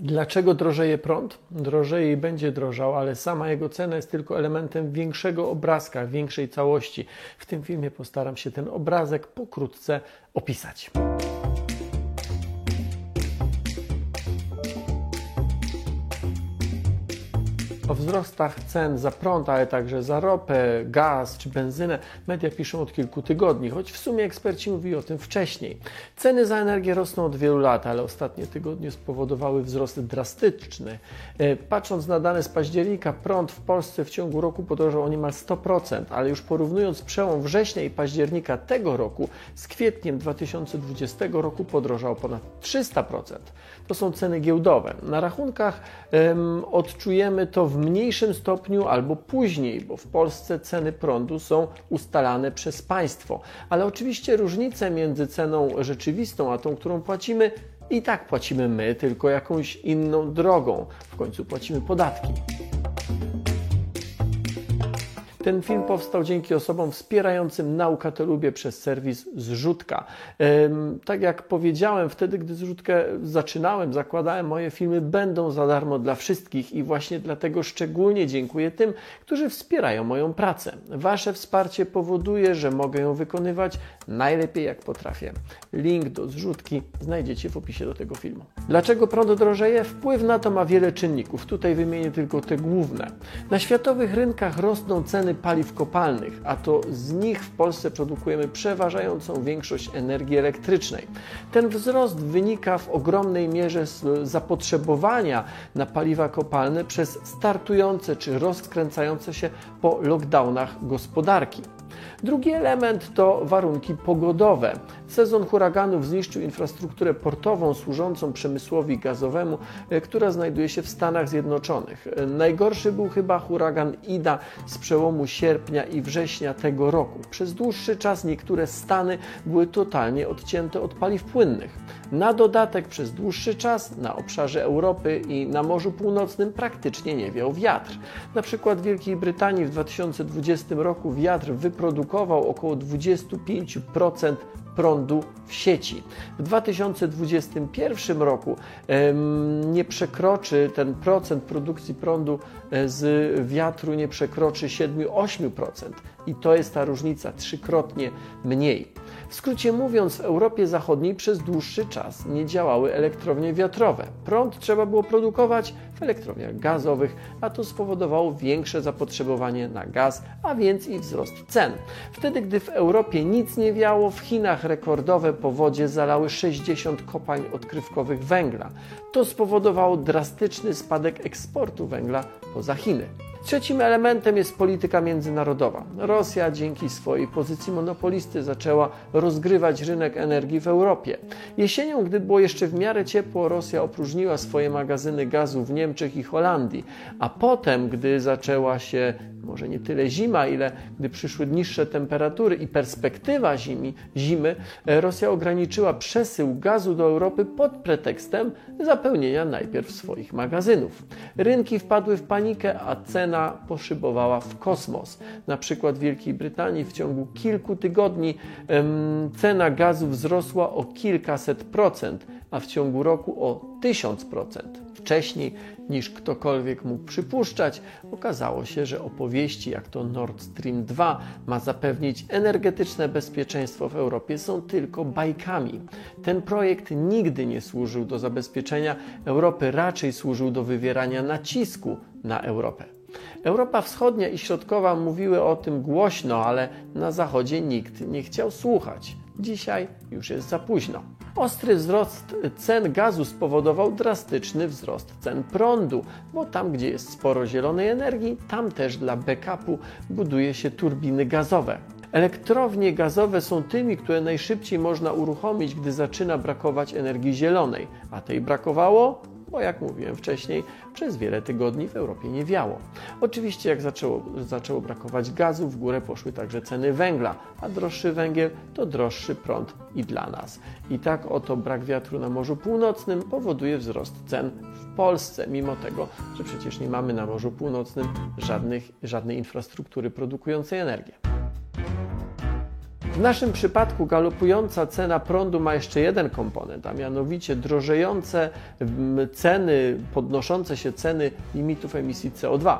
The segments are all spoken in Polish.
Dlaczego drożeje prąd? Drożeje i będzie drożał, ale sama jego cena jest tylko elementem większego obrazka, większej całości. W tym filmie postaram się ten obrazek pokrótce opisać. O wzrostach cen za prąd, ale także za ropę, gaz czy benzynę media piszą od kilku tygodni, choć w sumie eksperci mówili o tym wcześniej. Ceny za energię rosną od wielu lat, ale ostatnie tygodnie spowodowały wzrost drastyczny. E, patrząc na dane z października, prąd w Polsce w ciągu roku podrożał o niemal 100%, ale już porównując przełom września i października tego roku z kwietniem 2020 roku podrożał ponad 300%. To są ceny giełdowe. Na rachunkach um, odczujemy to w w mniejszym stopniu albo później, bo w Polsce ceny prądu są ustalane przez państwo. Ale oczywiście różnice między ceną rzeczywistą a tą, którą płacimy, i tak płacimy my, tylko jakąś inną drogą. W końcu płacimy podatki. Ten film powstał dzięki osobom wspierającym Nauka to Lubię przez serwis Zrzutka. Tak jak powiedziałem, wtedy, gdy Zrzutkę zaczynałem, zakładałem, moje filmy będą za darmo dla wszystkich i właśnie dlatego szczególnie dziękuję tym, którzy wspierają moją pracę. Wasze wsparcie powoduje, że mogę ją wykonywać najlepiej jak potrafię. Link do Zrzutki znajdziecie w opisie do tego filmu. Dlaczego prąd drożeje? Wpływ na to ma wiele czynników. Tutaj wymienię tylko te główne. Na światowych rynkach rosną ceny paliw kopalnych, a to z nich w Polsce produkujemy przeważającą większość energii elektrycznej. Ten wzrost wynika w ogromnej mierze z zapotrzebowania na paliwa kopalne przez startujące czy rozkręcające się po lockdownach gospodarki. Drugi element to warunki pogodowe. Sezon huraganów zniszczył infrastrukturę portową służącą przemysłowi gazowemu, e, która znajduje się w Stanach Zjednoczonych. E, najgorszy był chyba huragan Ida z przełomu sierpnia i września tego roku. Przez dłuższy czas niektóre stany były totalnie odcięte od paliw płynnych. Na dodatek przez dłuższy czas na obszarze Europy i na Morzu Północnym praktycznie nie wiał wiatr. Na przykład w Wielkiej Brytanii w 2020 roku wiatr wyprodukował około 25% prądu w sieci. W 2021 roku nie przekroczy ten procent produkcji prądu e, z wiatru nie przekroczy 7-8% i to jest ta różnica trzykrotnie mniej. W skrócie mówiąc, w Europie Zachodniej przez dłuższy czas nie działały elektrownie wiatrowe. Prąd trzeba było produkować w elektrowniach gazowych, a to spowodowało większe zapotrzebowanie na gaz, a więc i wzrost cen. Wtedy, gdy w Europie nic nie wiało, w Chinach rekordowe powodzie zalały 60 kopalń odkrywkowych węgla. To spowodowało drastyczny spadek eksportu węgla poza Chiny. Trzecim elementem jest polityka międzynarodowa. Rosja dzięki swojej pozycji monopolisty zaczęła rozgrywać rynek energii w Europie. Jesienią, gdy było jeszcze w miarę ciepło, Rosja opróżniła swoje magazyny gazu w Niemczech i Holandii, a potem, gdy zaczęła się może nie tyle zima, ile gdy przyszły niższe temperatury i perspektywa zimy, Rosja ograniczyła przesył gazu do Europy pod pretekstem zapełnienia najpierw swoich magazynów. Rynki wpadły w panikę, a cena poszybowała w kosmos. Na przykład w Wielkiej Brytanii w ciągu kilku tygodni cena gazu wzrosła o kilkaset procent, a w ciągu roku o tysiąc procent. Wcześniej niż ktokolwiek mógł przypuszczać, okazało się, że opowieści jak to Nord Stream 2 ma zapewnić energetyczne bezpieczeństwo w Europie są tylko bajkami. Ten projekt nigdy nie służył do zabezpieczenia Europy, raczej służył do wywierania nacisku na Europę. Europa Wschodnia i Środkowa mówiły o tym głośno, ale na Zachodzie nikt nie chciał słuchać. Dzisiaj już jest za późno. Ostry wzrost cen gazu spowodował drastyczny wzrost cen prądu, bo tam, gdzie jest sporo zielonej energii, tam też dla backupu buduje się turbiny gazowe. Elektrownie gazowe są tymi, które najszybciej można uruchomić, gdy zaczyna brakować energii zielonej, a tej brakowało bo jak mówiłem wcześniej, przez wiele tygodni w Europie nie wiało. Oczywiście jak zaczęło, zaczęło brakować gazu, w górę poszły także ceny węgla, a droższy węgiel to droższy prąd i dla nas. I tak oto brak wiatru na Morzu Północnym powoduje wzrost cen w Polsce, mimo tego, że przecież nie mamy na Morzu Północnym żadnych, żadnej infrastruktury produkującej energię. W naszym przypadku galopująca cena prądu ma jeszcze jeden komponent, a mianowicie drożejące ceny, podnoszące się ceny limitów emisji CO2.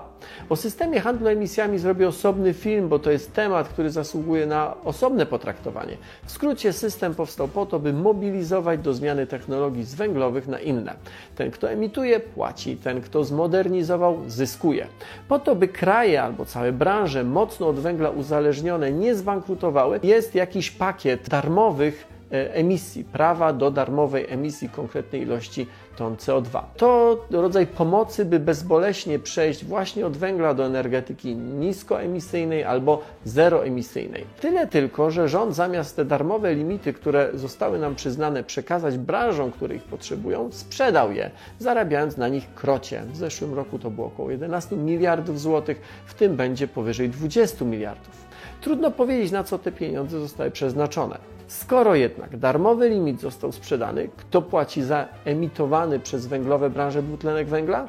O systemie handlu emisjami zrobię osobny film, bo to jest temat, który zasługuje na osobne potraktowanie. W skrócie system powstał po to, by mobilizować do zmiany technologii z węglowych na inne. Ten, kto emituje, płaci, ten, kto zmodernizował, zyskuje. Po to, by kraje albo całe branże mocno od węgla uzależnione nie zbankrutowały, jest jakiś pakiet darmowych E, emisji, prawa do darmowej emisji konkretnej ilości ton CO2. To rodzaj pomocy, by bezboleśnie przejść właśnie od węgla do energetyki niskoemisyjnej albo zeroemisyjnej. Tyle tylko, że rząd zamiast te darmowe limity, które zostały nam przyznane, przekazać branżom, które ich potrzebują, sprzedał je, zarabiając na nich krocie. W zeszłym roku to było około 11 miliardów złotych, w tym będzie powyżej 20 miliardów. Trudno powiedzieć, na co te pieniądze zostały przeznaczone. Skoro jednak darmowy limit został sprzedany, kto płaci za emitowany przez węglowe branże dwutlenek węgla?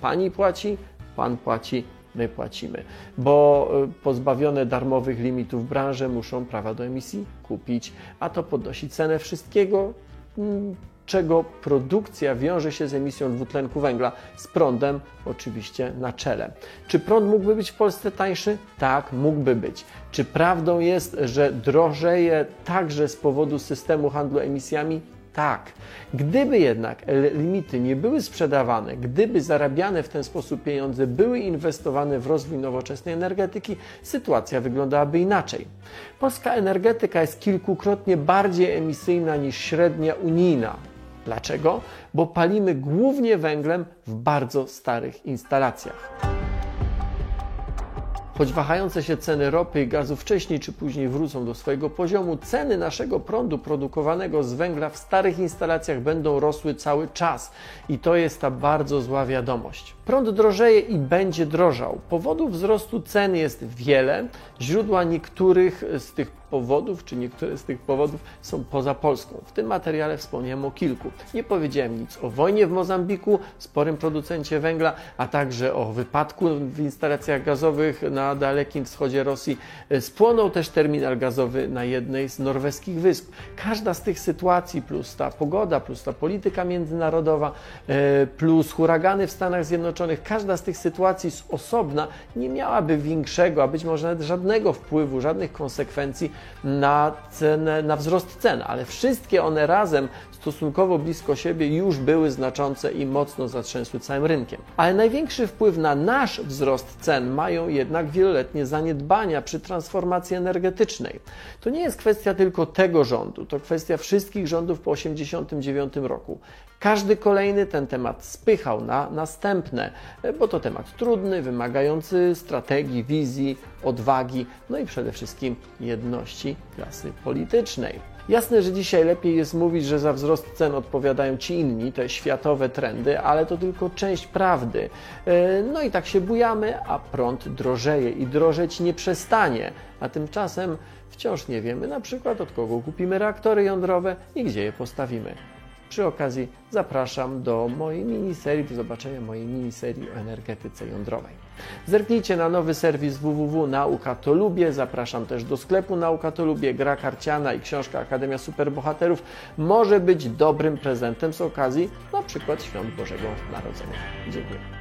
Pani płaci, pan płaci, my płacimy, bo y, pozbawione darmowych limitów branże muszą prawa do emisji kupić, a to podnosi cenę wszystkiego, mm, czego produkcja wiąże się z emisją dwutlenku węgla, z prądem oczywiście na czele. Czy prąd mógłby być w Polsce tańszy? Tak, mógłby być. Czy prawdą jest, że drożeje także z powodu systemu handlu emisjami? Tak. Gdyby jednak limity nie były sprzedawane, gdyby zarabiane w ten sposób pieniądze były inwestowane w rozwój nowoczesnej energetyki, sytuacja wyglądałaby inaczej. Polska energetyka jest kilkukrotnie bardziej emisyjna niż średnia unijna. Dlaczego? Bo palimy głównie węglem w bardzo starych instalacjach. Choć wahające się ceny ropy i gazu wcześniej czy później wrócą do swojego poziomu, ceny naszego prądu produkowanego z węgla w starych instalacjach będą rosły cały czas. I to jest ta bardzo zła wiadomość. Prąd drożeje i będzie drożał. Powodów wzrostu cen jest wiele. Źródła niektórych z tych powodów, czy niektóre z tych powodów są poza Polską. W tym materiale wspomniałem o kilku. Nie powiedziałem nic o wojnie w Mozambiku, sporym producencie węgla, a także o wypadku w instalacjach gazowych na dalekim wschodzie Rosji. Spłonął też terminal gazowy na jednej z norweskich wysp. Każda z tych sytuacji, plus ta pogoda, plus ta polityka międzynarodowa, e, plus huragany w Stanach Zjednoczonych, każda z tych sytuacji z osobna nie miałaby większego, a być może nawet żadnego wpływu, żadnych konsekwencji na, cenę, na wzrost cen, ale wszystkie one razem stosunkowo blisko siebie już były znaczące i mocno zatrzęsły całym rynkiem. Ale największy wpływ na nasz wzrost cen mają jednak wieloletnie zaniedbania przy transformacji energetycznej. To nie jest kwestia tylko tego rządu, to kwestia wszystkich rządów po 1989 roku. Każdy kolejny ten temat spychał na następne, bo to temat trudny, wymagający strategii, wizji, odwagi, no i przede wszystkim jedności klasy politycznej. Jasne, że dzisiaj lepiej jest mówić, że za wzrost cen odpowiadają ci inni, te światowe trendy, ale to tylko część prawdy. E, no i tak się bujamy, a prąd drożeje i drożeć nie przestanie. A tymczasem wciąż nie wiemy na przykład od kogo kupimy reaktory jądrowe i gdzie je postawimy. Przy okazji zapraszam do mojej miniserii, do zobaczenia mojej miniserii o energetyce jądrowej. Zerknijcie na nowy serwis www Nauka to Lubię. Zapraszam też do sklepu Nauka to Lubię. Gra karciana i książka Akademia Superbohaterów może być dobrym prezentem z okazji na przykład Świąt Bożego Narodzenia. Dziękuję.